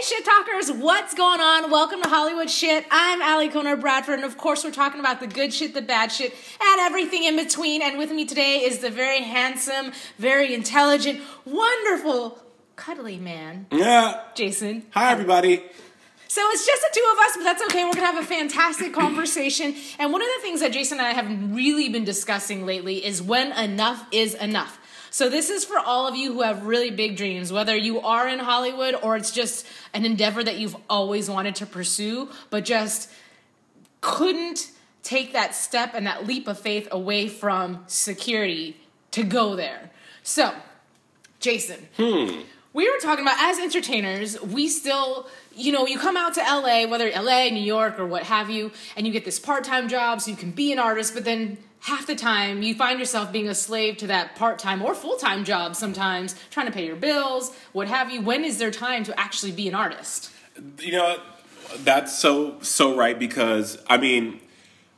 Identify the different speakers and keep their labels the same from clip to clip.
Speaker 1: Hey, shit talkers, what's going on? Welcome to Hollywood Shit. I'm Ali Konar Bradford, and of course, we're talking about the good shit, the bad shit, and everything in between. And with me today is the very handsome, very intelligent, wonderful, cuddly man,
Speaker 2: Yeah.
Speaker 1: Jason.
Speaker 2: Hi, everybody.
Speaker 1: So it's just the two of us, but that's okay. We're gonna have a fantastic conversation. And one of the things that Jason and I have really been discussing lately is when enough is enough. So this is for all of you who have really big dreams, whether you are in Hollywood or it's just an endeavor that you've always wanted to pursue, but just couldn't take that step and that leap of faith away from security to go there. So, Jason, hmm. we were talking about as entertainers, we still, you know, you come out to LA, whether LA, New York, or what have you, and you get this part time job so you can be an artist, but then half the time you find yourself being a slave to that part time or full time job sometimes, trying to pay your bills, what have you. When is there time to actually be an artist?
Speaker 2: You know, that's so so right because I mean,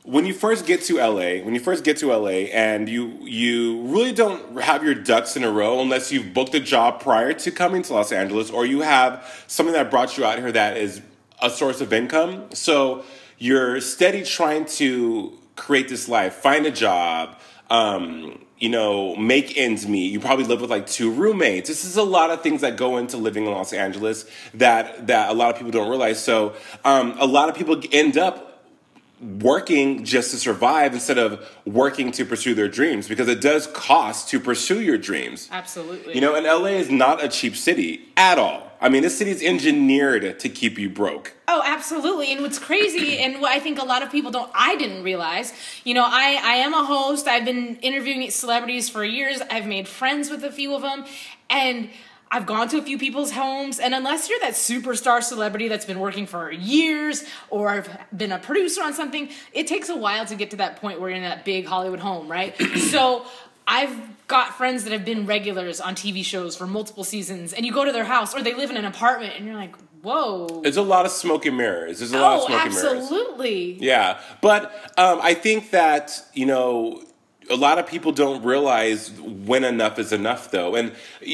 Speaker 2: when you first get to LA, when you first get to LA, and you you really don't have your ducks in a row unless you've booked a job prior to coming to Los Angeles, or you have something that brought you out here that is a source of income. So you're steady trying to create this life, find a job. Um, you know, make ends meet. You probably live with like two roommates. This is a lot of things that go into living in Los Angeles that that a lot of people don't realize. So, um, a lot of people end up working just to survive instead of working to pursue their dreams because it does cost to pursue your dreams.
Speaker 1: Absolutely.
Speaker 2: You know, and LA is not a cheap city at all. I mean, this city is engineered to keep you broke.
Speaker 1: Oh, absolutely. And what's crazy, and what I think a lot of people don't, I didn't realize, you know, I, I am a host. I've been interviewing celebrities for years. I've made friends with a few of them. And I've gone to a few people's homes. And unless you're that superstar celebrity that's been working for years or have been a producer on something, it takes a while to get to that point where you're in that big Hollywood home, right? so I've got friends that have been regulars on TV shows for multiple seasons. And you go to their house or they live in an apartment and you're like, whoa.
Speaker 2: It's a lot of smoke and mirrors. There's a lot of
Speaker 1: Oh,
Speaker 2: smoke and mirrors.
Speaker 1: absolutely.
Speaker 2: Yeah, but um, I think that you know a lot of people don't realize when enough is enough, though, and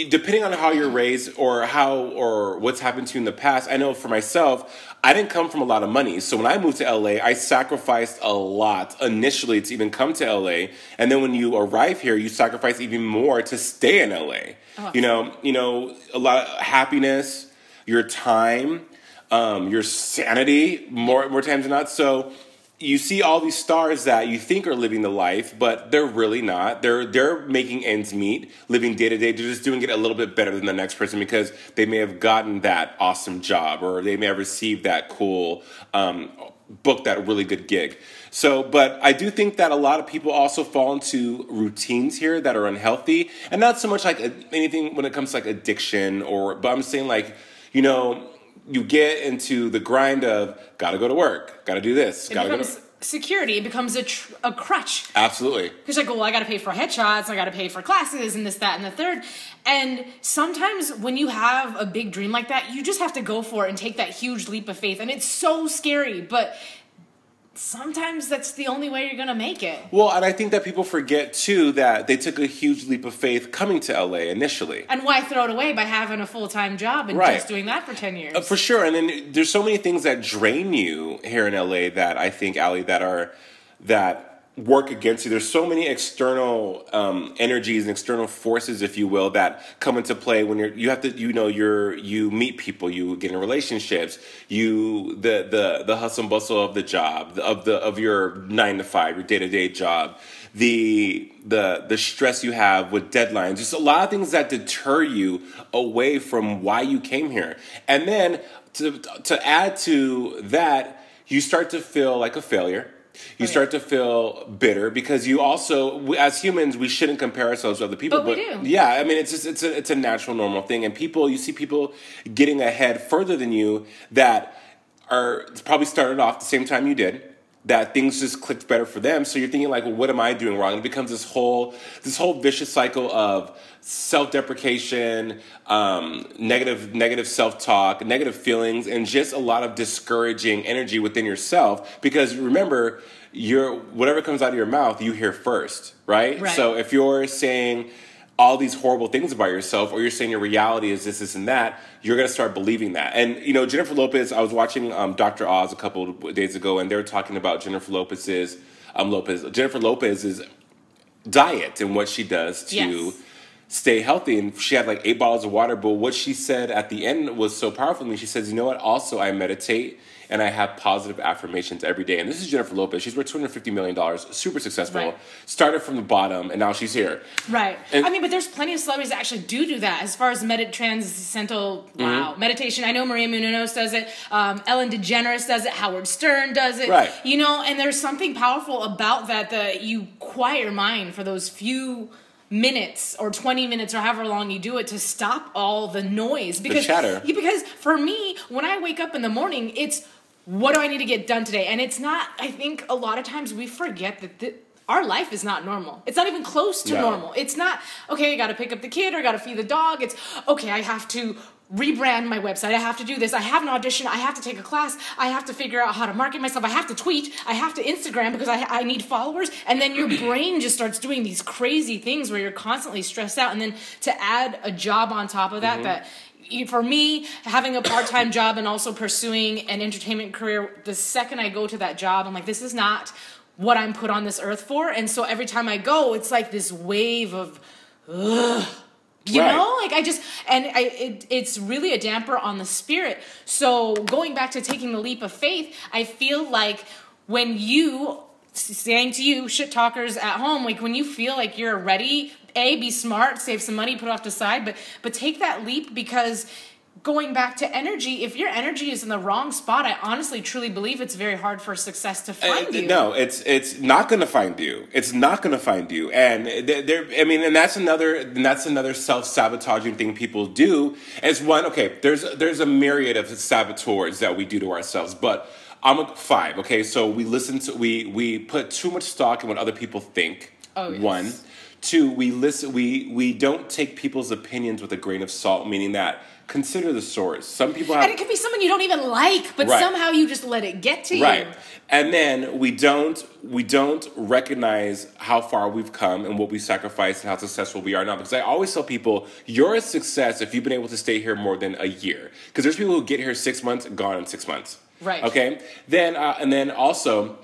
Speaker 2: depending on how you're raised or how or what's happened to you in the past. I know for myself. I didn't come from a lot of money. So when I moved to LA, I sacrificed a lot initially to even come to LA. And then when you arrive here, you sacrifice even more to stay in LA. You know, you know, a lot of happiness, your time, um, your sanity more more times than not. So you see all these stars that you think are living the life, but they're really not. They're they're making ends meet, living day to day. They're just doing it a little bit better than the next person because they may have gotten that awesome job or they may have received that cool um, booked that really good gig. So, but I do think that a lot of people also fall into routines here that are unhealthy, and not so much like anything when it comes to like addiction or. But I'm saying like, you know, you get into the grind of gotta go to work, gotta do this,
Speaker 1: It
Speaker 2: gotta go.
Speaker 1: becomes
Speaker 2: To,
Speaker 1: security. It becomes a, tr- a crutch.
Speaker 2: absolutely.
Speaker 1: Because like, well, I got to pay for headshots, I got to pay for classes, and this, that, and the third. And sometimes when you have a big dream like that, you just have to go for it and take that huge leap of faith. And it's so scary, but sometimes that's the only way you're gonna make it.
Speaker 2: Well, and I think that people forget too that they took a huge leap of faith coming to LA initially.
Speaker 1: And why throw it away by having a full time job and
Speaker 2: Right.
Speaker 1: just doing that for ten years?
Speaker 2: Uh, for sure, and then there's so many things that drain you here in LA that I think, Ali, that are that work against you. There's so many external um, energies and external forces, if you will, that come into play when you're you have to you know you're you meet people, you get in relationships, you the the the hustle and bustle of the job of the of your nine to five, your day to day job. The the the stress you have with deadlines, just a lot of things that deter you away from why you came here, and then to to add to that, you start to feel like a failure. You start to feel bitter because you also, as humans, we shouldn't compare ourselves to other people.
Speaker 1: But we do.
Speaker 2: Yeah, I mean, it's just it's a it's a natural, normal thing, and people, you see people getting ahead further than you that are probably started off the same time you did. That things just clicked better for them. So you're thinking like, well, what am I doing wrong? And it becomes this whole this whole vicious cycle of self deprecation, um, negative negative self talk, negative feelings, and just a lot of discouraging energy within yourself. Because remember, your whatever comes out of your mouth, you hear first, right?
Speaker 1: Right.
Speaker 2: So if you're saying all these horrible things about yourself, or you're saying your reality is this, this, and that, you're gonna start believing that. And you know, Jennifer Lopez. I was watching um, Dr. Oz a couple of days ago, and they were talking about Jennifer Lopez's um, Lopez Jennifer Lopez's diet and what she does to.
Speaker 1: Yes.
Speaker 2: Stay healthy, and she had like eight bottles of water. But what she said at the end was so powerful to me. She says, "You know what? Also, I meditate and I have positive affirmations every day." And this is Jennifer Lopez. She's worth two hundred fifty million dollars, super successful.
Speaker 1: Right.
Speaker 2: Started from the bottom, and now she's here.
Speaker 1: Right.
Speaker 2: And-
Speaker 1: I mean, but there's plenty of celebrities that actually do do that as far as med- transcendental wow
Speaker 2: Mm-hmm.
Speaker 1: meditation. I know Maria Menounos does it. Um, Ellen DeGeneres does it. Howard Stern does it.
Speaker 2: Right.
Speaker 1: You know, and there's something powerful about that that you quiet your mind for those few minutes or 20 minutes or however long you do it to stop all the noise because
Speaker 2: chatter.
Speaker 1: Because for me when i wake up in the morning it's what do i need to get done today and it's not i think a lot of times we forget that th- our life is not normal. It's not even close to
Speaker 2: No.
Speaker 1: normal. It's not, okay, I gotta pick up the kid or I gotta feed the dog. It's, okay, I have to rebrand my website. I have to do this. I have an audition. I have to take a class. I have to figure out how to market myself. I have to tweet. I have to Instagram because I, I need followers. And then your brain just starts doing these crazy things where you're constantly stressed out. And then to add a job on top of that, mm-hmm. that you- for me, having a part time job and also pursuing an entertainment career, the second I go to that job, I'm like, this is not what I'm put on this earth for. And so every time I go, it's like this wave of, ugh. You
Speaker 2: Right.
Speaker 1: know, like I just and I it, it's really a damper on the spirit. So going back to taking the leap of faith, I feel like when you saying to you shit talkers at home, like when you feel like you're ready, a be smart, save some money, put it off to the side, but but take that leap because going back to energy, if your energy is in the wrong spot, I honestly truly believe it's very hard for success to find
Speaker 2: Uh,
Speaker 1: you.
Speaker 2: No, it's it's not going to find you. It's not going to find you. And there, I mean, and that's another and that's another self sabotaging thing people do. As one, okay, there's there's a myriad of saboteurs that we do to ourselves, but I'm a five. Okay, so we listen to we we put too much stock in what other people think.
Speaker 1: Oh, yes.
Speaker 2: One, two, we listen. We we don't take people's opinions with a grain of salt, meaning that consider the source. Some people have
Speaker 1: and it could be someone you don't even like, but
Speaker 2: Right.
Speaker 1: somehow you just let it get to you.
Speaker 2: right and then we don't we don't recognize how far we've come and what we sacrificed and how successful we are now because i always tell people you're a success if you've been able to stay here more than a year because there's people who get here six months gone in six months
Speaker 1: Right.
Speaker 2: okay then uh, and then also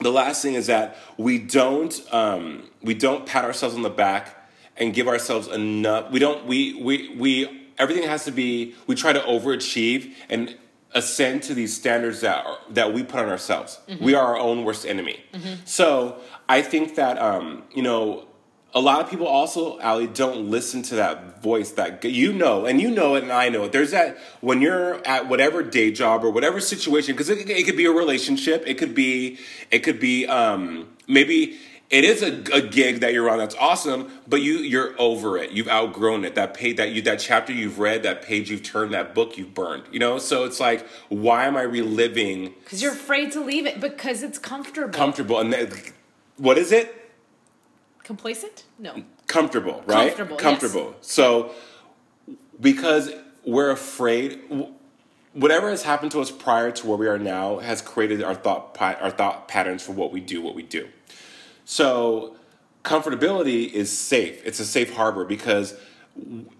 Speaker 2: the last thing is that we don't um, we don't pat ourselves on the back and give ourselves enough we don't we we we everything has to be we try to overachieve and ascend to these standards that are, that we put on ourselves. We are our own worst enemy. So i think that um, you know a lot of people also, Ali, don't listen to that voice that you know, and you know it, and I know it. There's that when you're at whatever day job or whatever situation, because it, it could be a relationship, it could be, it could be, um, maybe it is a, a gig that you're on that's awesome, but you you're over it. You've outgrown it. That page that you that chapter you've read, that page you've turned, that book you've burned. You know, so it's like, why am I reliving
Speaker 1: Because you're afraid to leave it because it's comfortable.
Speaker 2: comfortable? And what is it?
Speaker 1: Complacent? No.
Speaker 2: comfortable, right?
Speaker 1: Comfortable,
Speaker 2: Comfortable. So because we're afraid whatever has happened to us prior to where we are now has created our thought our thought patterns for what we do, what we do. So comfortability is safe. It's a safe harbor because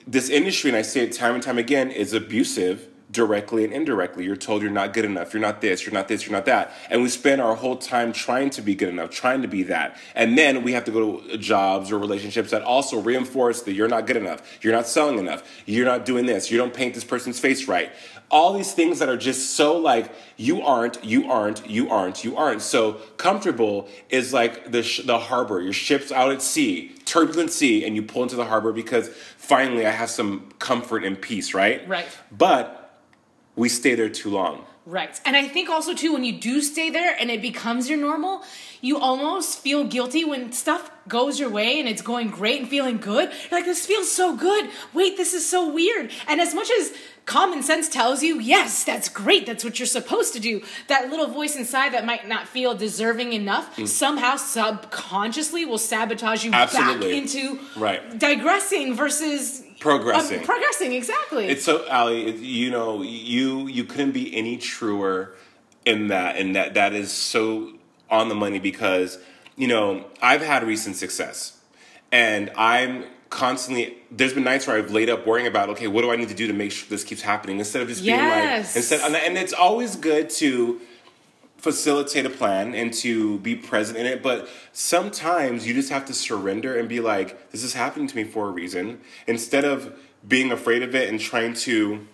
Speaker 2: this industry and I say it time and time again is abusive directly and indirectly. You're told you're not good enough, you're not this, you're not this, you're not that. And we spend our whole time trying to be good enough, trying to be that. And then we have to go to jobs or relationships that also reinforce that you're not good enough, you're not selling enough, you're not doing this, you don't paint this person's face right. All these things that are just so like you aren't, you aren't, you aren't, you aren't. So comfortable is like the sh- the harbor. Your ship's out at sea, turbulent sea, and you pull into the harbor because finally I have some comfort and peace, right?
Speaker 1: Right.
Speaker 2: But we stay there too long.
Speaker 1: Right. And I think also too when you do stay there and it becomes your normal, you almost feel guilty when stuff goes your way and it's going great and feeling good. You're like, this feels so good. Wait, this is so weird. And as much as common sense tells you, yes, that's great. That's what you're supposed to do. That little voice inside that might not feel deserving enough
Speaker 2: Mm.
Speaker 1: somehow subconsciously will sabotage you
Speaker 2: Absolutely.
Speaker 1: back into
Speaker 2: Right.
Speaker 1: digressing versus
Speaker 2: Progressing.
Speaker 1: Uh, progressing, exactly.
Speaker 2: It's so Ali, you know, you you couldn't be any truer in that, and that that is so on the money because you know I've had recent success, and I'm constantly there's been nights where I've laid up worrying about okay what do I need to do to make sure this keeps happening instead of just being like instead and it's always good to facilitate a plan and to be present in it but sometimes you just have to surrender and be like this is happening to me for a reason instead of being afraid of it and trying to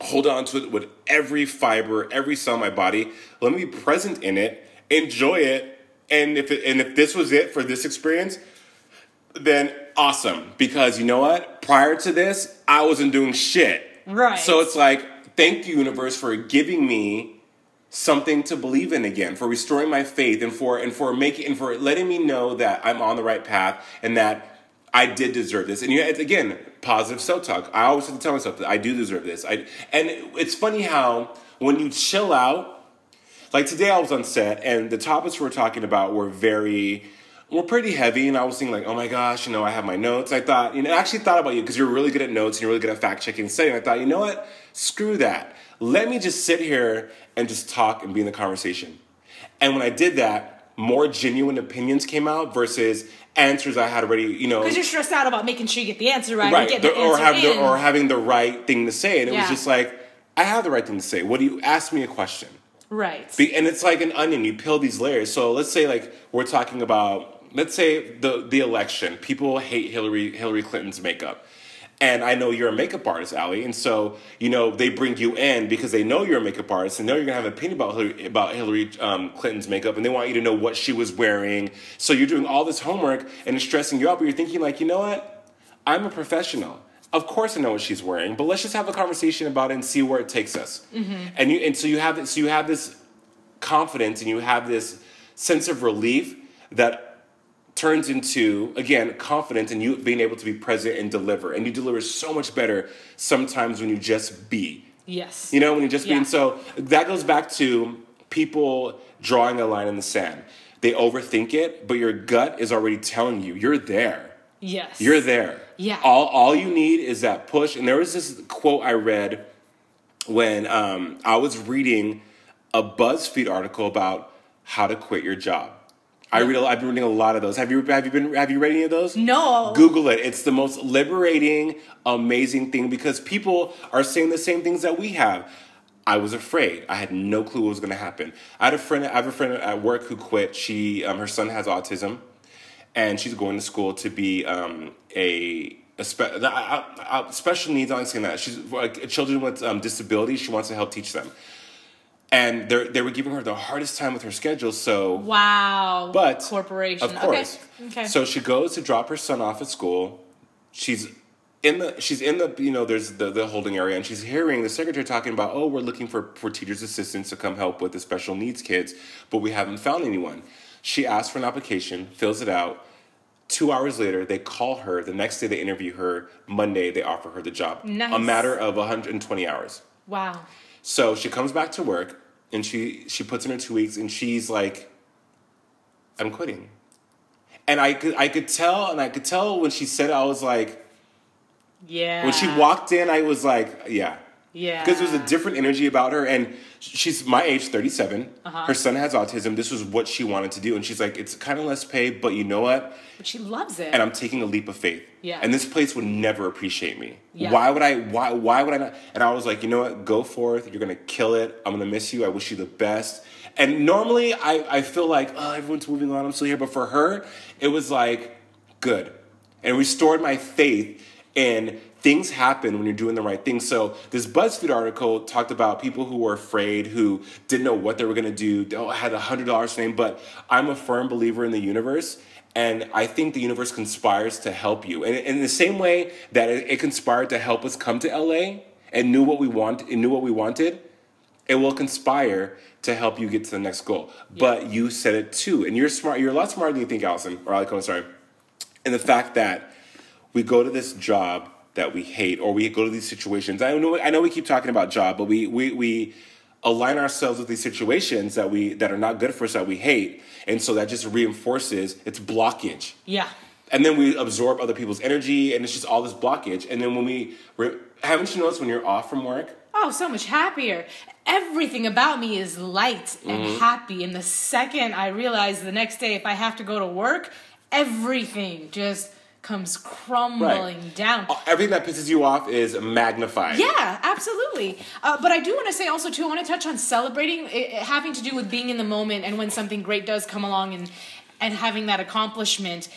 Speaker 2: hold on to it with every fiber every cell in my body. Let me be present in it enjoy it and if it, and if this was it for this experience then awesome. Because you know what? Prior to this i wasn't doing shit.
Speaker 1: Right.
Speaker 2: so it's like thank you universe for giving me something to believe in again for restoring my faith and for and for making and for letting me know that i'm on the right path and that i did deserve this and you again positive self talk i always have to tell myself that i do deserve this i and it's funny how when you chill out like today I was on set and the topics we were talking about were very were pretty heavy and I was thinking like, oh my gosh, you know, I have my notes. I thought, you know, I actually thought about you because you're really good at notes and you're really good at fact checking and studying. I thought, you know what? Screw that. Let me just sit here and just talk and be in the conversation. And when I did that, more genuine opinions came out versus answers I had already, you know,
Speaker 1: Because you're stressed out about making sure you get the answer right,
Speaker 2: right, the-
Speaker 1: the
Speaker 2: or the, or having the right thing to say. And it
Speaker 1: Yeah.
Speaker 2: was just like, I have the right thing to say. What do you ask me a question?
Speaker 1: right.
Speaker 2: Be- and it's like an onion. You peel these layers. So let's say like we're talking about let's say the the election. People hate Hillary Hillary Clinton's makeup. And I know you're a makeup artist, Ali, and so you know they bring you in because they know you're a makeup artist and know you're gonna have an opinion about Hillary, about Hillary um, Clinton's makeup, and they want you to know what she was wearing. So you're doing all this homework and it's stressing you out, but you're thinking like, you know what? I'm a professional. Of course, I know what she's wearing, but let's just have a conversation about it and see where it takes us. And you and so you have this, so you have this confidence and you have this sense of relief that turns into again confidence and you being able to be present and deliver and you deliver so much better sometimes when you just be
Speaker 1: yes.
Speaker 2: you know when you just be
Speaker 1: Yeah.
Speaker 2: and so that goes back to people drawing a line in the sand they overthink it but your gut is already telling you you're there
Speaker 1: yes.
Speaker 2: you're there.
Speaker 1: Yeah.
Speaker 2: All all you need is that push. And there was this quote I read when um, I was reading a BuzzFeed article about how to quit your job. I read. A, I've been reading a lot of those. Have you have you been have you read any of those?
Speaker 1: No.
Speaker 2: Google it. It's the most liberating, amazing thing because people are saying the same things that we have. I was afraid. I had no clue what was going to happen. I had a friend. I have a friend at work who quit. She, um, her son has autism, and she's going to school to be um, a, a spe- I- I- I- special needs. I'm saying that she's like children with um, disabilities. She wants to help teach them, and they they were giving her the hardest time with her schedule. So
Speaker 1: Wow.
Speaker 2: but
Speaker 1: corporation.
Speaker 2: of course.
Speaker 1: Okay. Okay.
Speaker 2: So she goes to drop her son off at school. She's in the she's in the you know there's the, the holding area and she's hearing the secretary talking about oh we're looking for for teachers assistants to come help with the special needs kids but we haven't found anyone. She asks for an application, fills it out. Two hours later, they call her. The next day, they interview her. Monday, they offer her the job. A matter of 120 hours.
Speaker 1: wow.
Speaker 2: So she comes back to work and she she puts in her two weeks and she's like, I'm quitting. And I could I could tell and I could tell when she said it, I was like
Speaker 1: Yeah.
Speaker 2: when she walked in, I was like, yeah.
Speaker 1: Yeah.
Speaker 2: Because there's a different energy about her and she's my age, 37.
Speaker 1: Uh-huh.
Speaker 2: Her son has autism. This was what she wanted to do. And she's like, it's kind of less pay, but you know what?
Speaker 1: But she loves it.
Speaker 2: and I'm taking a leap of faith.
Speaker 1: Yeah.
Speaker 2: And this place would never appreciate me.
Speaker 1: Yeah.
Speaker 2: Why would I? Why? Why would I not? And I was like, you know what? Go forth. You're gonna kill it. I'm gonna miss you. I wish you the best. And normally, I I feel like oh everyone's moving on. I'm still here. But for her, it was like good, and restored my faith in things happen when you're doing the right thing. So this BuzzFeed article talked about people who were afraid, who didn't know what they were gonna do, they had a hundred dollars name. But I'm a firm believer in the universe. And I think the universe conspires to help you. And in the same way that it, conspired to help us come to LA and knew what we want and knew what we wanted, it will conspire to help you get to the next goal. But you said it too. And you're smart, you're a lot smarter than you think, Allison, or Alec, I'm sorry. And the fact that we go to this job that we hate, or we go to these situations. I know I know we keep talking about job, but we we we align ourselves with these situations that we that are not good for us that we hate. And so that just reinforces its blockage
Speaker 1: yeah.
Speaker 2: and then we absorb other people's energy and it's just all this blockage and then when we re- haven't you noticed when you're off from work
Speaker 1: Oh, so much happier. Everything about me is light and
Speaker 2: Mm-hmm.
Speaker 1: happy. And the second I realize the next day if I have to go to work, everything just comes crumbling
Speaker 2: Right.
Speaker 1: down.
Speaker 2: Everything that pisses you off is magnified.
Speaker 1: Yeah, absolutely. Uh, but I do want to say also too. I want to touch on celebrating, it, it having to do with being in the moment and when something great does come along and and having that accomplishment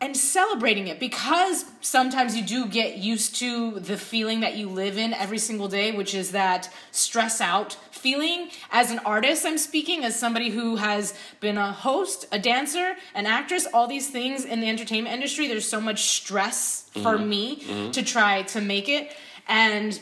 Speaker 1: and celebrating it because sometimes you do get used to the feeling that you live in every single day, which is that stress out feeling. As an artist, I'm speaking as somebody who has been a host, a dancer, an actress, all these things in the entertainment industry. There's so much stress for mm-hmm. me mm-hmm. to try to make it. And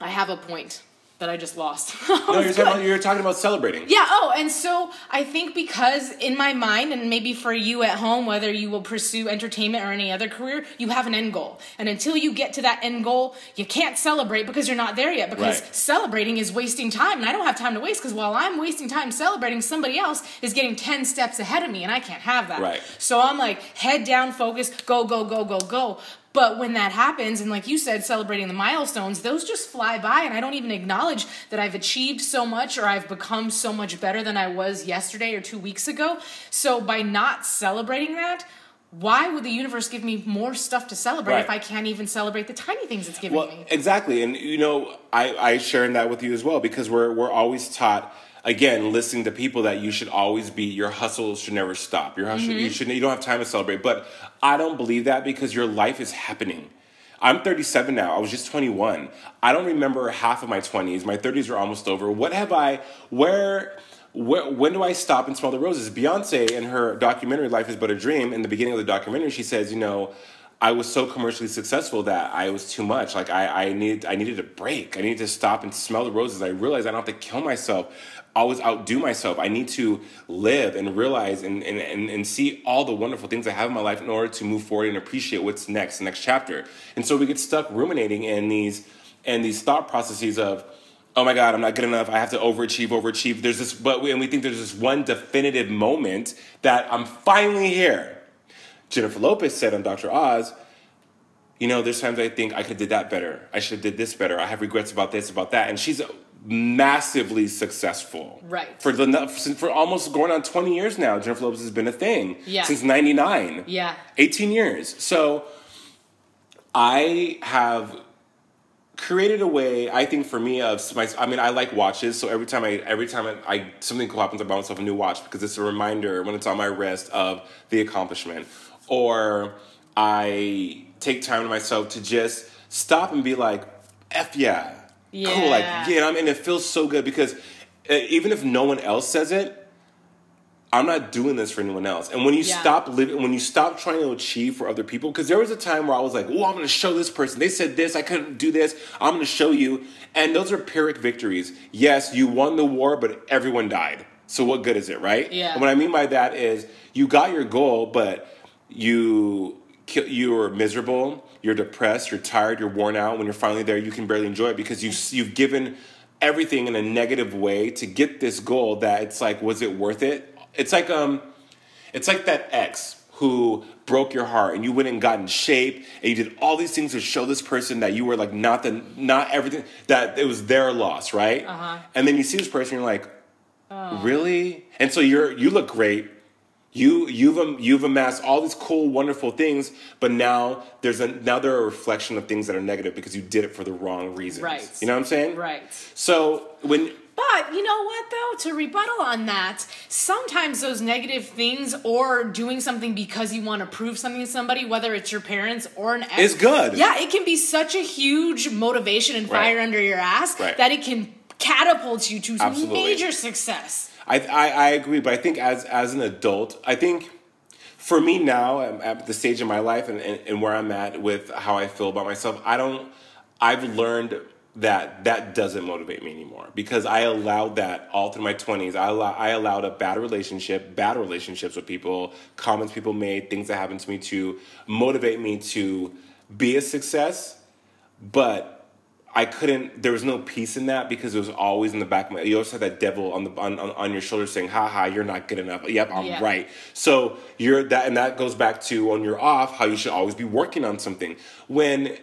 Speaker 1: I have a point that I just lost.
Speaker 2: No, you're talking, about, you're talking about celebrating.
Speaker 1: Yeah, oh, and so I think because in my mind, and maybe for you at home, whether you will pursue entertainment or any other career, you have an end goal. And until you get to that end goal, you can't celebrate because you're not there yet. Because
Speaker 2: Right.
Speaker 1: celebrating is wasting time, and I don't have time to waste because while I'm wasting time celebrating, somebody else is getting 10 steps ahead of me, and I can't have that.
Speaker 2: Right.
Speaker 1: So I'm like, head down, focus, go, go, go, go, go. But when that happens, and like you said, celebrating the milestones, those just fly by, and I don't even acknowledge that I've achieved so much or I've become so much better than I was yesterday or two weeks ago. So by not celebrating that, why would the universe give me more stuff to celebrate if I can't even celebrate the tiny things it's giving
Speaker 2: Well,
Speaker 1: me?
Speaker 2: exactly, and you know, I I sharing that with you as well because we're we're always taught again listening to people that you should always be your hustle should never stop. Your hustle,
Speaker 1: Mm-hmm.
Speaker 2: you should you don't have time to celebrate. But I don't believe that because your life is happening. I'm 37 now. I was just 21. I don't remember half of my 20s. My 30s are almost over. What have I? Where? Where, when do I stop and smell the roses? Beyonce in her documentary "Life Is But a Dream" in the beginning of the documentary, she says, you know, I was so commercially successful that I was too much. Like I, I needed, I needed a break. I needed to stop and smell the roses. I realized I don't have to kill myself, always outdo myself. I need to live and realize and, and, and, and see all the wonderful things I have in my life in order to move forward and appreciate what's next, the next chapter. And so we get stuck ruminating in these and these thought processes of, oh my god, I'm not good enough. I have to overachieve, overachieve. There's this, but we, and we think there's this one definitive moment that I'm finally here. Jennifer Lopez said on Dr. Oz, you know, there's times I think I could have did that better. I should have did this better. I have regrets about this, about that. And she's massively successful.
Speaker 1: Right.
Speaker 2: For the for almost going on 20 years now, Jennifer Lopez has been a thing.
Speaker 1: Yeah.
Speaker 2: Since 99.
Speaker 1: Yeah.
Speaker 2: 18 years. So I have created a way i think for me of my i mean i like watches so every time i every time i, I something cool happens i buy myself a new watch because it's a reminder when it's on my wrist of the accomplishment or i take time to myself to just stop and be like f yeah cool like
Speaker 1: Yeah.
Speaker 2: I mean, it feels so good because uh, even if no one else says it I'm not doing this for anyone else. And when you
Speaker 1: Yeah.
Speaker 2: stop living, when you stop trying to achieve for other people, because there was a time where I was like, "Oh, I'm going to show this person. They said this. I couldn't do this. I'm going to show you." And those are pyrrhic victories. Yes, you won the war, but everyone died. So what good is it, right?
Speaker 1: Yeah.
Speaker 2: And what I mean by that is you got your goal, but you you are miserable. You're depressed. You're tired. You're worn out. When you're finally there, you can barely enjoy it because you you've given everything in a negative way to get this goal. That it's like, was it worth it? It's like um, it's like that ex who broke your heart and you went and got in shape and you did all these things to show this person that you were like not the not everything that it was their loss, right?
Speaker 1: Uh-huh.
Speaker 2: And then you see this person, you're like, really? And so you're you look great. You you've you've amassed all these cool, wonderful things, but now there's a now they're a reflection of things that are negative because you did it for the wrong reasons.
Speaker 1: Right.
Speaker 2: You know what I'm saying?
Speaker 1: Right.
Speaker 2: So when
Speaker 1: But you know what, though? To rebuttal on that, sometimes those negative things or doing something because you want to prove something to somebody, whether it's your parents or an ex,
Speaker 2: It's good.
Speaker 1: Yeah, it can be such a huge motivation and
Speaker 2: Right.
Speaker 1: fire under your ass
Speaker 2: Right.
Speaker 1: that it can catapult you to
Speaker 2: Absolutely.
Speaker 1: major success.
Speaker 2: I, I I agree, but I think as as an adult, I think for me now at the stage in my life and, and, and where I'm at with how I feel about myself, I don't. I've learned that that doesn't motivate me anymore because I allowed that all through my 20s. I allow, I allowed a bad relationship, bad relationships with people, comments people made, things that happened to me to motivate me to be a success, but I couldn't. There was no peace in that because it was always in the back of my. You always had that devil on the on, on, on your shoulder saying, "Ha ha, you're not good enough." Yep, I'm
Speaker 1: Yeah.
Speaker 2: right. So you're that, and that goes back to when you're off, how you should always be working on something. When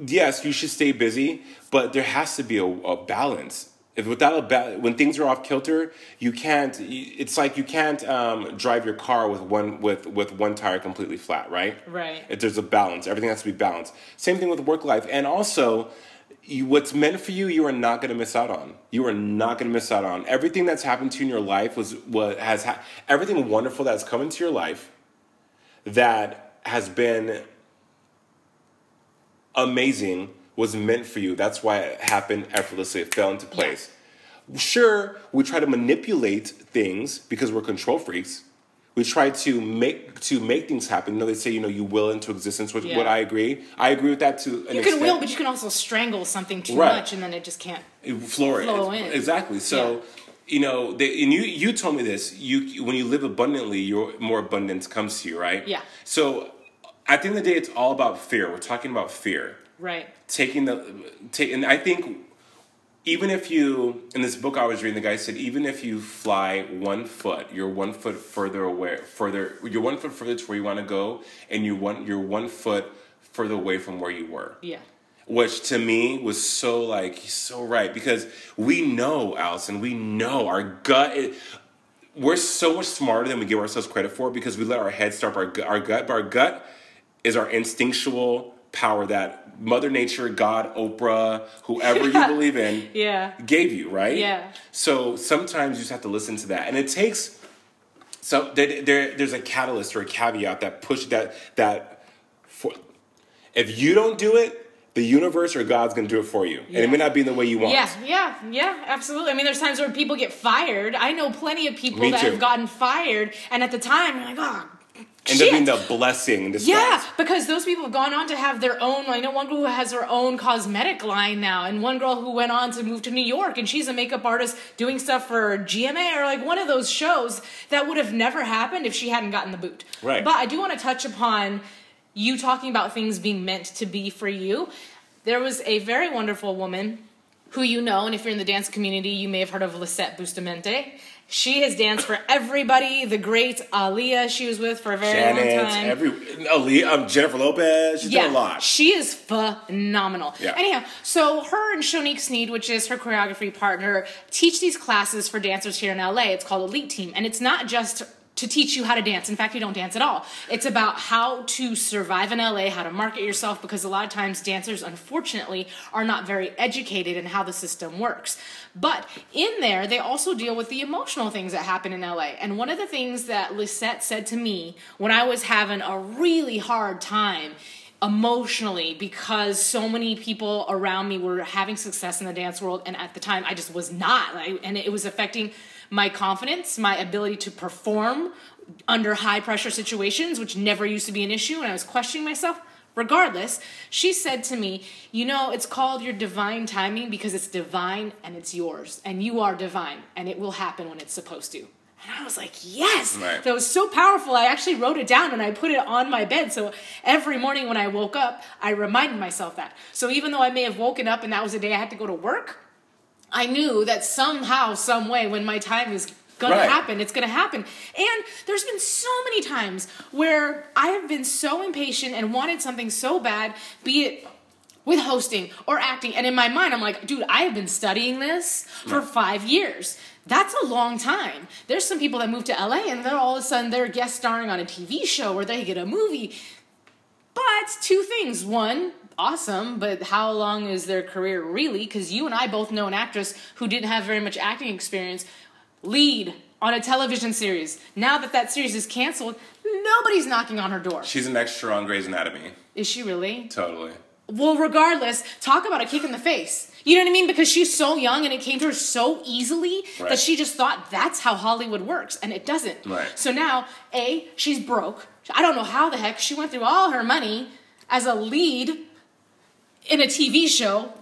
Speaker 2: yes, you should stay busy, but there has to be a, a balance. If without a ba- when things are off kilter, you can't. It's like you can't um, drive your car with one with with one tire completely flat, right?
Speaker 1: Right.
Speaker 2: If there's a balance, everything has to be balanced. Same thing with work life, and also. You, what's meant for you, you are not going to miss out on. You are not going to miss out on everything that's happened to you in your life. Was what has ha- everything wonderful that's come into your life that has been amazing was meant for you. That's why it happened effortlessly. It fell into place. Sure, we try to manipulate things because we're control freaks. We try to make to make things happen. You know, they say you know you will into existence. Which
Speaker 1: Yeah.
Speaker 2: what I agree. I agree with that to an
Speaker 1: You can
Speaker 2: extent.
Speaker 1: will, but you can also strangle something too
Speaker 2: Right.
Speaker 1: much, and then it just can't.
Speaker 2: floor
Speaker 1: Flow in.
Speaker 2: exactly. So. You know, they, and you you told me this. You when you live abundantly, your more abundance comes to you, right?
Speaker 1: Yeah.
Speaker 2: So, at the end of the day, it's all about fear. We're talking about fear.
Speaker 1: Right.
Speaker 2: taking the take and I think even if you in this book I was reading the guy said even if you fly one foot you're one foot further away further you're one foot further to where you want to go and you want you're one foot further away from where you were
Speaker 1: Yeah.
Speaker 2: which to me was so like he's so right because we know Allison we know our gut it, we're so much smarter than we give ourselves credit for because we let our head start our, our gut but our gut is our instinctual power that mother nature god oprah whoever you believe in
Speaker 1: Yeah.
Speaker 2: gave you right
Speaker 1: Yeah.
Speaker 2: so sometimes you just have to listen to that and it takes so there, there there's a catalyst or a caveat that push that that for if you don't do it the universe or god's going to do it for you and it may not be in the way you want
Speaker 1: Yeah, yeah, yeah, absolutely. I mean, there's times where people get fired. I know plenty of people
Speaker 2: Me
Speaker 1: that
Speaker 2: too.
Speaker 1: have gotten fired, and at the time, you're like, oh,
Speaker 2: end up being the blessing disguise.
Speaker 1: Yeah, because those people have gone on to have their own. I know one girl who has her own cosmetic line now, and one girl who went on to move to New York, and she's a makeup artist doing stuff for GMA or like one of those shows that would have never happened if she hadn't gotten the boot.
Speaker 2: Right.
Speaker 1: But I do want to touch upon you talking about things being meant to be for you. There was a very wonderful woman who you know, and if you're in the dance community, you may have heard of Lisette Bustamante. She has danced for everybody. The great Aaliyah, she was with for a very long time.
Speaker 2: every Aaliyah, um, Jennifer Lopez, she's done a lot.
Speaker 1: She is phenomenal.
Speaker 2: Yeah.
Speaker 1: Anyhow, so her and Shonique Sneed, which is her choreography partner, teach these classes for dancers here in LA. It's called Elite Team. And it's not just to teach you how to dance. In fact, you don't dance at all. It's about how to survive in LA, how to market yourself, because a lot of times dancers, unfortunately, are not very educated in how the system works. But in there, they also deal with the emotional things that happen in LA. And one of the things that Lisette said to me when I was having a really hard time emotionally because so many people around me were having success in the dance world and at the time I just was not I, and it was affecting my confidence my ability to perform under high pressure situations which never used to be an issue and I was questioning myself regardless she said to me you know it's called your divine timing because it's divine and it's yours and you are divine and it will happen when it's supposed to and I was like, yes.
Speaker 2: Right.
Speaker 1: That was so powerful. I actually wrote it down and I put it on my bed. So every morning when I woke up, I reminded myself that. So even though I may have woken up and that was the day I had to go to work, I knew that somehow, some way, when my time is gonna
Speaker 2: Right.
Speaker 1: happen, it's gonna happen. And there's been so many times where I have been so impatient and wanted something so bad, be it with hosting or acting. And in my mind, I'm like, dude, I have been studying this for five years. That's a long time. There's some people that move to LA and then all of a sudden they're guest starring on a TV show or they get a movie. But two things. One, awesome, but how long is their career really? Because you and I both know an actress who didn't have very much acting experience lead on a television series. Now that that series is canceled, nobody's knocking on her door.
Speaker 2: She's an extra on Grey's Anatomy.
Speaker 1: Is she really?
Speaker 2: Totally.
Speaker 1: Well, regardless, talk about a kick in the face. You know what I mean? Because she's so young and it came to her so easily
Speaker 2: Right.
Speaker 1: that she just thought that's how Hollywood works, and it doesn't.
Speaker 2: Right.
Speaker 1: So now, A, she's broke. I don't know how the heck she went through all her money as a lead in a TV show.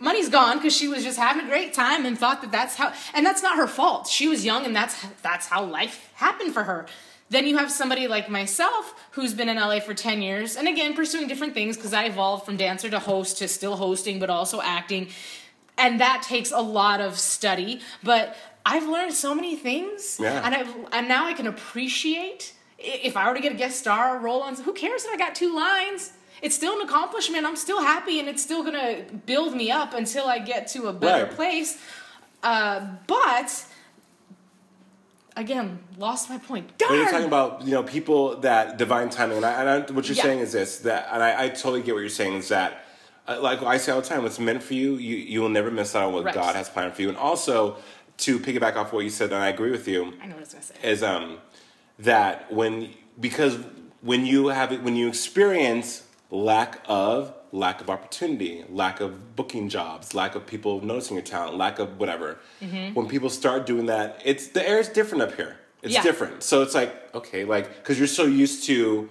Speaker 1: Money's gone because she was just having a great time and thought that that's how, and that's not her fault. She was young and that's that's how life happened for her. Then you have somebody like myself who's been in LA for 10 years and again pursuing different things because I evolved from dancer to host to still hosting but also acting. And that takes a lot of study, but I've learned so many things
Speaker 2: Yeah.
Speaker 1: and I've and now I can appreciate if I were to get a guest star role on who cares if I got two lines? It's still an accomplishment. I'm still happy and it's still going to build me up until I get to a better
Speaker 2: Right.
Speaker 1: place. Uh, but again, lost my point. Darn!
Speaker 2: When you're talking about you know people that divine timing, and, I, and I, what you're
Speaker 1: Yeah.
Speaker 2: saying is this that, and I, I totally get what you're saying is that, uh, like I say all the time, what's meant for you, you you will never miss out on what
Speaker 1: Right.
Speaker 2: God has planned for you, and also to piggyback off what you said, and I agree with you,
Speaker 1: I know what I was gonna say.
Speaker 2: is um that when because when you have it when you experience lack of lack of opportunity lack of booking jobs lack of people noticing your talent lack of whatever.
Speaker 1: Mm-hmm.
Speaker 2: when people start doing that it's the air is different up here. It's
Speaker 1: Yeah.
Speaker 2: different. So it's like okay like because you're so used to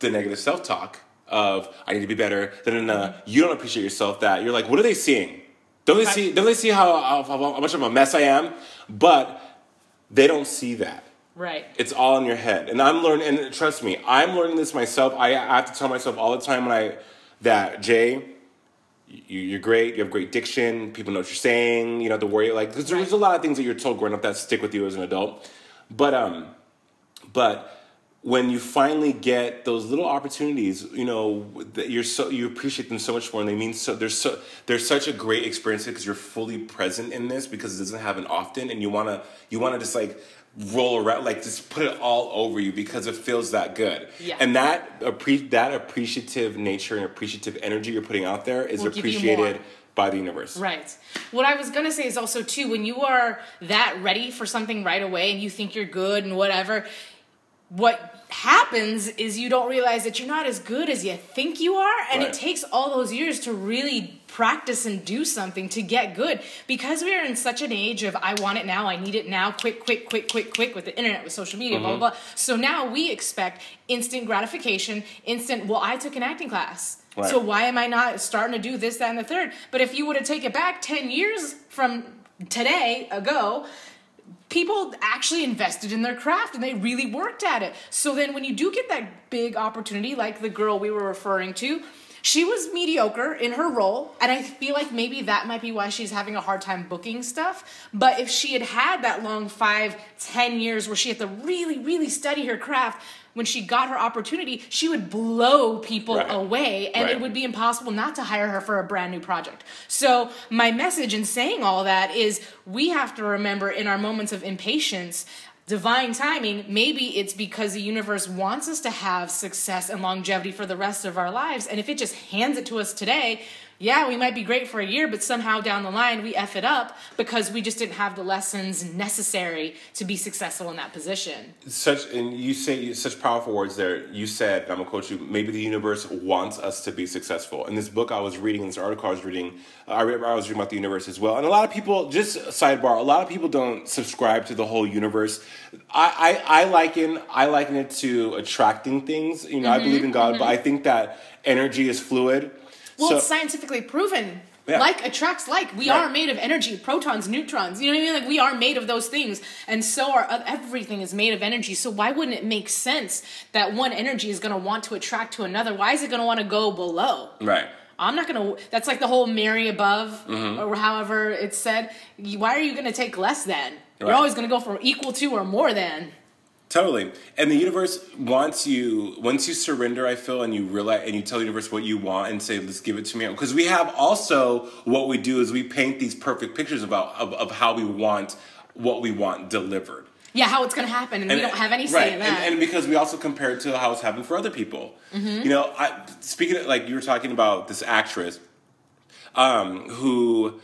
Speaker 2: the negative self-talk of i need to be better then uh, you don't appreciate yourself that. You're like what are they seeing? Don't they see don't they see how, how, how much of a mess i am? But they don't see that
Speaker 1: Right.
Speaker 2: it's all in your head. And I'm learning, and trust me, I'm learning this myself. I, I have to tell myself all the time when I, that Jay, you, you're great. You have great diction. People know what you're saying. You don't have to worry. Like, because there's
Speaker 1: Right.
Speaker 2: a lot of things that you're told growing up that stick with you as an adult. But, um, but when you finally get those little opportunities, you know that you're so you appreciate them so much more, and they mean so. There's so there's such a great experience because you're fully present in this because it doesn't happen often, and you wanna you wanna just like roll around, like just put it all over you because it feels that good.
Speaker 1: Yeah.
Speaker 2: And that appre- that appreciative nature and appreciative energy you're putting out there is
Speaker 1: Will give you more.
Speaker 2: appreciated by the universe.
Speaker 1: Right. What I was gonna say is also too when you are that ready for something right away and you think you're good and whatever, what happens is you don't realize that you're not as good as you think you are, and
Speaker 2: Right.
Speaker 1: it takes all those years to really practice and do something to get good because we are in such an age of I want it now, I need it now, quick, quick, quick, quick, quick with the internet, with social media, blah, blah, mm-hmm. blah. So now we expect instant gratification, instant, well, I took an acting class.
Speaker 2: Right.
Speaker 1: So why am I not starting to do this, that, and the third? But if you would have taken it back 10 years from today ago, people actually invested in their craft and they really worked at it. So then when you do get that big opportunity, like the girl we were referring to, she was mediocre in her role, and I feel like maybe that might be why she's having a hard time booking stuff. But if she had had that long five, ten years where she had to really, really study her craft, when she got her opportunity, she would blow people
Speaker 2: Right.
Speaker 1: away, and
Speaker 2: Right.
Speaker 1: it would be impossible not to hire her for a brand new project. So, my message in saying all that is we have to remember in our moments of impatience, divine timing, maybe it's because the universe wants us to have success and longevity for the rest of our lives. And if it just hands it to us today, yeah, we might be great for a year, but somehow down the line we F it up because we just didn't have the lessons necessary to be successful in that position.
Speaker 2: such and you say such powerful words there. You said i'm gonna quote you maybe the universe wants us to be successful. In this book i was reading in this article i was reading uh, I, read, I was reading about the universe as well. And a lot of people just sidebar a lot of people don't subscribe to the whole universe. I i, I liken i liken it to attracting things. You know i believe in god but i think that energy is fluid
Speaker 1: Well,
Speaker 2: so
Speaker 1: it's scientifically proven.
Speaker 2: Yeah.
Speaker 1: Like attracts like. We
Speaker 2: Right.
Speaker 1: are made of energy, protons, neutrons. You know what I mean? Like we are made of those things, and so are uh, everything is made of energy. So why wouldn't it make sense that one energy is going to want to attract to another? Why is it going to want to go below?
Speaker 2: right
Speaker 1: I'm not gonna. That's like the whole marry above,
Speaker 2: Mm-hmm.
Speaker 1: or however it's said. Why are you gonna take less than? You're always gonna go for equal to or more than.
Speaker 2: Totally. And the universe wants you, once you surrender, I feel, and you realize, and you tell the universe what you want and say, let's give it to me. Because we have also, what we do is we paint these perfect pictures about, of, of how we want what we want delivered.
Speaker 1: Yeah, how it's gonna happen, and, we don't have any say
Speaker 2: right.
Speaker 1: in that. Mm-hmm.
Speaker 2: And, and because we also compare it to how it's happened for other people. You know, I, speaking of, like, you were talking about this actress um, who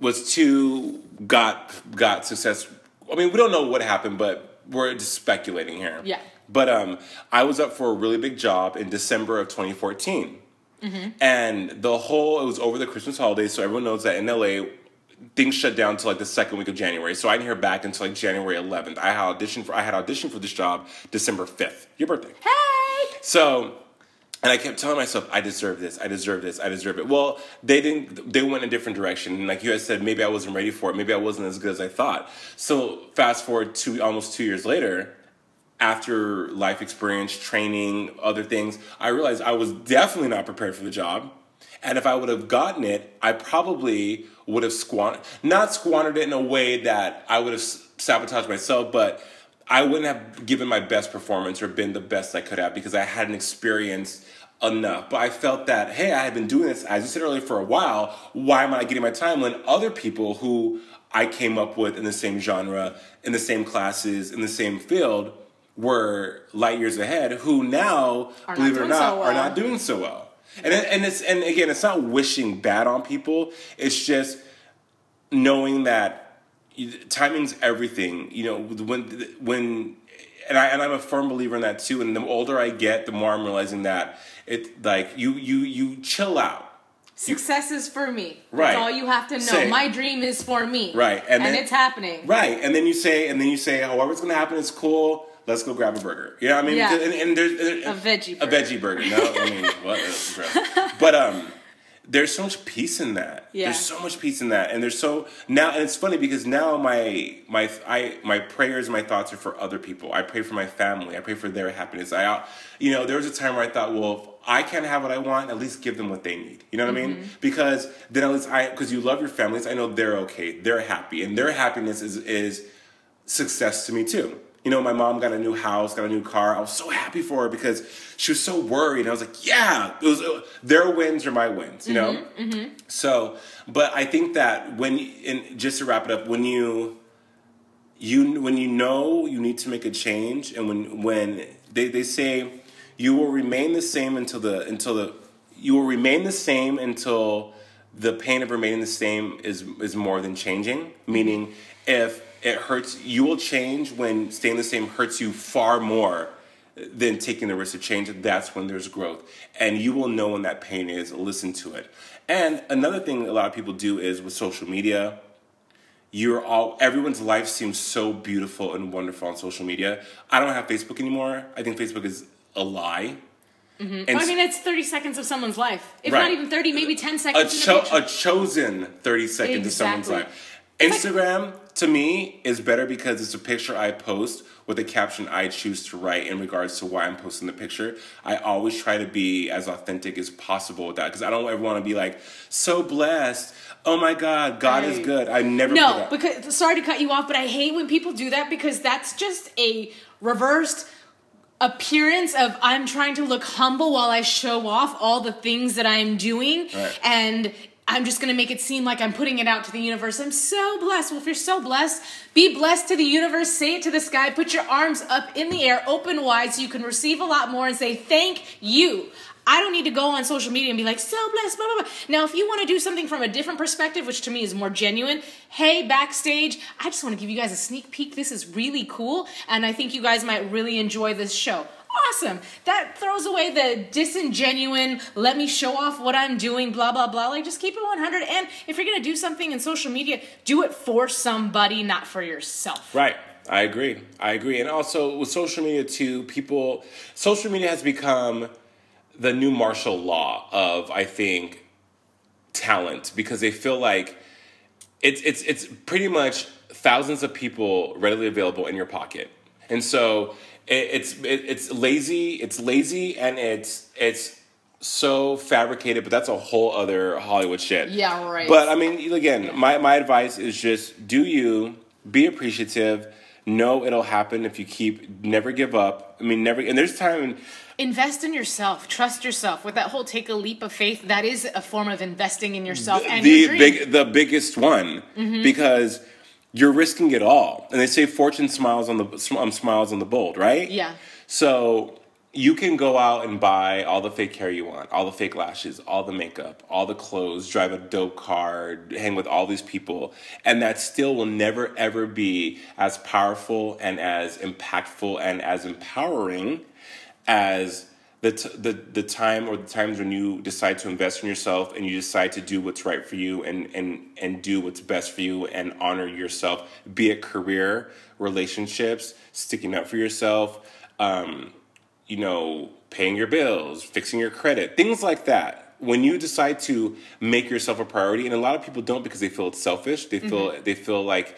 Speaker 2: was too, got, got success. I mean, we don't know what happened, but we're just speculating here.
Speaker 1: Yeah.
Speaker 2: But um, I was up for a really big job in December of 2014.
Speaker 1: Mm-hmm.
Speaker 2: And the whole, it was over the Christmas holidays, so everyone knows that in LA, things shut down to like the second week of January. So I didn't hear back until like January 11th. I had auditioned for, I had auditioned for this job December 5th, your birthday.
Speaker 1: hey,
Speaker 2: So, and I kept telling myself, I deserve this, I deserve this, I deserve it. Well, they didn't, they went a different direction. And like you had said, maybe I wasn't ready for it. Maybe I wasn't as good as I thought. So, fast forward to almost two years later, after life experience, training, other things, I realized I was definitely not prepared for the job. And if I would have gotten it, I probably would have squandered, not squandered it in a way that I would have sabotaged myself, but I wouldn't have given my best performance or been the best I could have because I hadn't experienced enough. But I felt that, hey, I had been doing this, as you said earlier, for a while. Why am I getting my time when other people who I came up with in the same genre, in the same classes, in the same field, were light years ahead, who now,
Speaker 1: Are
Speaker 2: believe it or not,
Speaker 1: so well.
Speaker 2: are not doing so well. And and it's and again, it's not wishing bad on people. It's just knowing that timing's everything. You know, when when and I and I'm a firm believer in that too. And the older I get, the more I'm realizing that it like you you you chill out.
Speaker 1: Success is for me.
Speaker 2: Right.
Speaker 1: That's all you have to know. My dream is for me.
Speaker 2: Right, and
Speaker 1: And,
Speaker 2: then-
Speaker 1: it's happening.
Speaker 2: Right, and then you say, and then you say, however it's going to happen is cool. Let's go grab a burger. You know what I mean?
Speaker 1: Yeah.
Speaker 2: And, and there's there-
Speaker 1: A veggie
Speaker 2: a
Speaker 1: burger.
Speaker 2: veggie burger. No, I mean, what? But um, there's so much peace in that.
Speaker 1: Yeah.
Speaker 2: There's so much peace in that, and there's so now, and it's funny because now my my I my prayers, my thoughts are for other people. I pray for my family. I pray for their happiness. I, you know, there was a time where I thought, well, if I can't have what I want, at least give them what they need. You know what I
Speaker 1: Mm-hmm.
Speaker 2: mean? Because then at least I, because you love your families, I know they're okay, they're happy, and their happiness is is success to me too. You know, my mom got a new house, got a new car. I was so happy for her because she was so worried. I was like, yeah, it was uh, their wins are my wins. You know. So, but I think that when and just to wrap it up, when you you when you know you need to make a change, and when when they, they say you will remain the same until the until the you will remain the same until the pain of remaining the same is is more than changing. Meaning, if it hurts, you will change when staying the same hurts you far more than taking the risk of change. That's when there's growth, and you will know when that pain is. Listen to it. And another thing a lot of people do is with social media you're all everyone's life seems so beautiful and wonderful on social media. I don't have Facebook anymore. I think Facebook is a lie. Mm-hmm. And
Speaker 1: I mean, it's 30 seconds of someone's life. If
Speaker 2: Right.
Speaker 1: not even 30, maybe 10 seconds. in
Speaker 2: cho- a chosen 30 seconds of someone's life. Instagram to me is better because it's a picture I post with a caption I choose to write in regards to why I'm posting the picture. I always try to be as authentic as possible with that because I don't ever want to be like so blessed. Oh my God, God is good. I never
Speaker 1: No,
Speaker 2: that.
Speaker 1: because sorry to cut you off, but I hate when people do that because that's just a reversed appearance of I'm trying to look humble while I show off all the things that I'm doing
Speaker 2: Right.
Speaker 1: and I'm just gonna make it seem like I'm putting it out to the universe. I'm so blessed. Well, if you're so blessed, be blessed to the universe. Say it to the sky. Put your arms up in the air, open wide, so you can receive a lot more and say, Thank you. I don't need to go on social media and be like, so blessed, blah, blah, blah. Now, if you want to do something from a different perspective, which to me is more genuine, hey, backstage, I just want to give you guys a sneak peek. This is really cool, and I think you guys might really enjoy this show. Awesome. That throws away the disingenuine, let me show off what I'm doing, blah, blah, blah. Like, just keep it 100. And if you're going to do something in social media, do it for somebody, not for yourself.
Speaker 2: Right. I agree. I agree. And also with social media too, people social media has become the new martial law of I think talent because they feel like it's it's it's pretty much thousands of people readily available in your pocket. And so it, it's it, it's lazy, it's lazy and it's it's so fabricated, but that's a whole other Hollywood shit.
Speaker 1: Yeah, right.
Speaker 2: But I mean, again, my, my advice is just do you, be appreciative, know it'll happen if you keep, never give up. I mean, never, and there's time,
Speaker 1: Invest in yourself. Trust yourself. With that whole take a leap of faith, that is a form of investing in yourself and
Speaker 2: the
Speaker 1: your
Speaker 2: big, the biggest one,
Speaker 1: Mm-hmm.
Speaker 2: because you're risking it all. And they say fortune smiles on the, um, smiles on the bold, right?
Speaker 1: Yeah.
Speaker 2: So you can go out and buy all the fake hair you want, all the fake lashes, all the makeup, all the clothes, drive a dope car, hang with all these people, and that still will never ever be as powerful and as impactful and as empowering as the, t- the the time or the times when you decide to invest in yourself and you decide to do what's right for you and and and do what's best for you and honor yourself be it career relationships sticking up for yourself um, you know paying your bills fixing your credit things like that. When you decide to make yourself a priority and a lot of people don't because they feel it's selfish they feel they feel like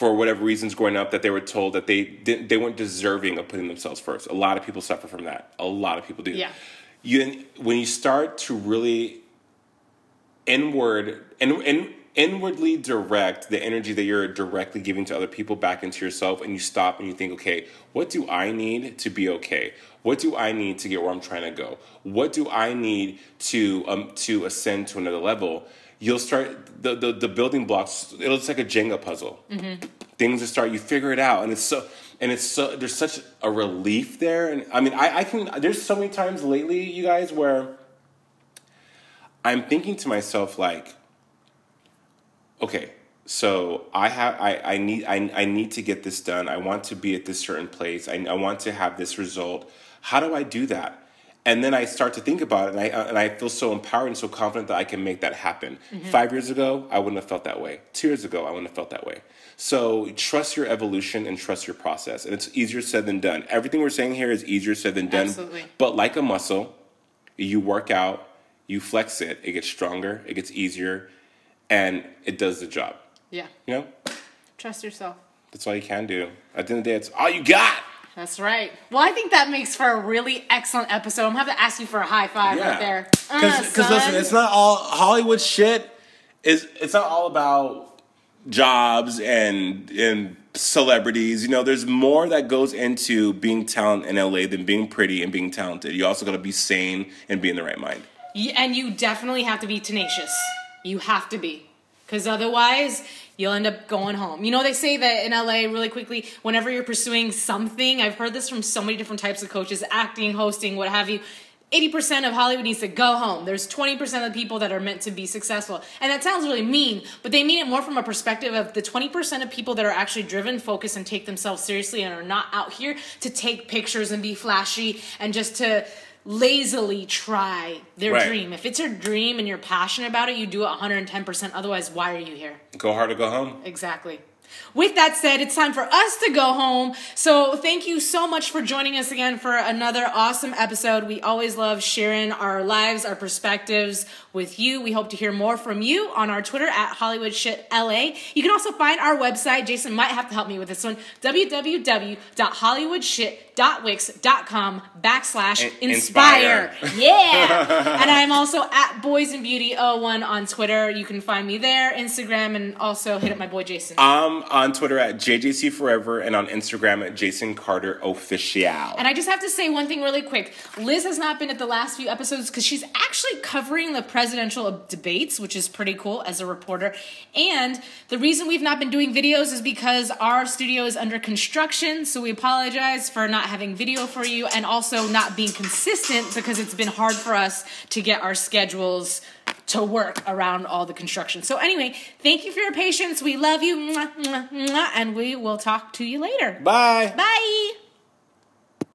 Speaker 2: for whatever reasons growing up that they were told that they didn't they weren't deserving of putting themselves first. A lot of people suffer from that. A lot of people do.
Speaker 1: Yeah.
Speaker 2: You when you start to really inward and and inwardly direct the energy that you're directly giving to other people back into yourself and you stop and you think okay what do i need to be okay what do i need to get where i'm trying to go what do i need to um, to ascend to another level you'll start the, the, the building blocks it looks like a jenga puzzle. Mm-hmm. Things that start you figure it out and it's so and it's so there's such a relief there and i mean i, I can there's so many times lately you guys where i'm thinking to myself like okay so i have i, I need I, I need to get this done. I want to be at this certain place. I, I want to have this result. How do i do that and then i start to think about it and i, uh, and I feel so empowered and so confident that i can make that happen. Mm-hmm. Five years ago i wouldn't have felt that way. Two years ago i wouldn't have felt that way. So trust your evolution and trust your process and it's easier said than done. Everything we're saying here is easier said than done
Speaker 1: Absolutely.
Speaker 2: but like a muscle you work out you flex it it gets stronger it gets easier and it does the job.
Speaker 1: Yeah.
Speaker 2: you know?
Speaker 1: Trust yourself.
Speaker 2: that's all you can do. At the end of the day it's all you got
Speaker 1: That's right. Well, I think that makes for a really excellent episode. I'm gonna have to ask you for a high five right there. Uh,
Speaker 2: because
Speaker 1: son.
Speaker 2: listen it's not all hollywood shit is it's not all about jobs and and celebrities you know there's more that goes into being talent in la than being pretty and being talented you also got to be sane and be in the right mind
Speaker 1: Y- and you definitely have to be tenacious. You have to be. Because otherwise, you'll end up going home. You know, they say that in LA, really quickly, whenever you're pursuing something, I've heard this from so many different types of coaches acting, hosting, what have you. 80% of Hollywood needs to go home. There's 20% of the people that are meant to be successful. And that sounds really mean, but they mean it more from a perspective of the 20% of people that are actually driven, focused, and take themselves seriously and are not out here to take pictures and be flashy and just to lazily try their
Speaker 2: Right.
Speaker 1: dream. If it's your dream and you're passionate about it, you do it 110%. Otherwise, why are you here?
Speaker 2: go hard or go home
Speaker 1: Exactly. With that said, it's time for us to go home. So thank you so much for joining us again for another awesome episode. We always love sharing our lives, our perspectives with you. We hope to hear more from you on our Twitter at Hollywood Shit LA. You can also find our website. Jason might have to help me with this one. www.hollywoodshit.wix.com backslash
Speaker 2: In-
Speaker 1: inspire.
Speaker 2: inspire.
Speaker 1: Yeah. and I'm also at Boys and Beauty 01 on Twitter. You can find me there, Instagram, and also hit up my boy Jason.
Speaker 2: i'm on twitter at jjc forever and on instagram at jason carter official
Speaker 1: And I just have to say one thing really quick. Liz has not been at the last few episodes because she's actually covering the presidential debates, which is pretty cool as a reporter. And the reason we've not been doing videos is because our studio is under construction. So we apologize for not having video for you and also not being consistent because it's been hard for us to get our schedules to work around all the construction. So anyway, thank you for your patience. We love you. And we will talk to you later.
Speaker 2: bye
Speaker 1: Bye.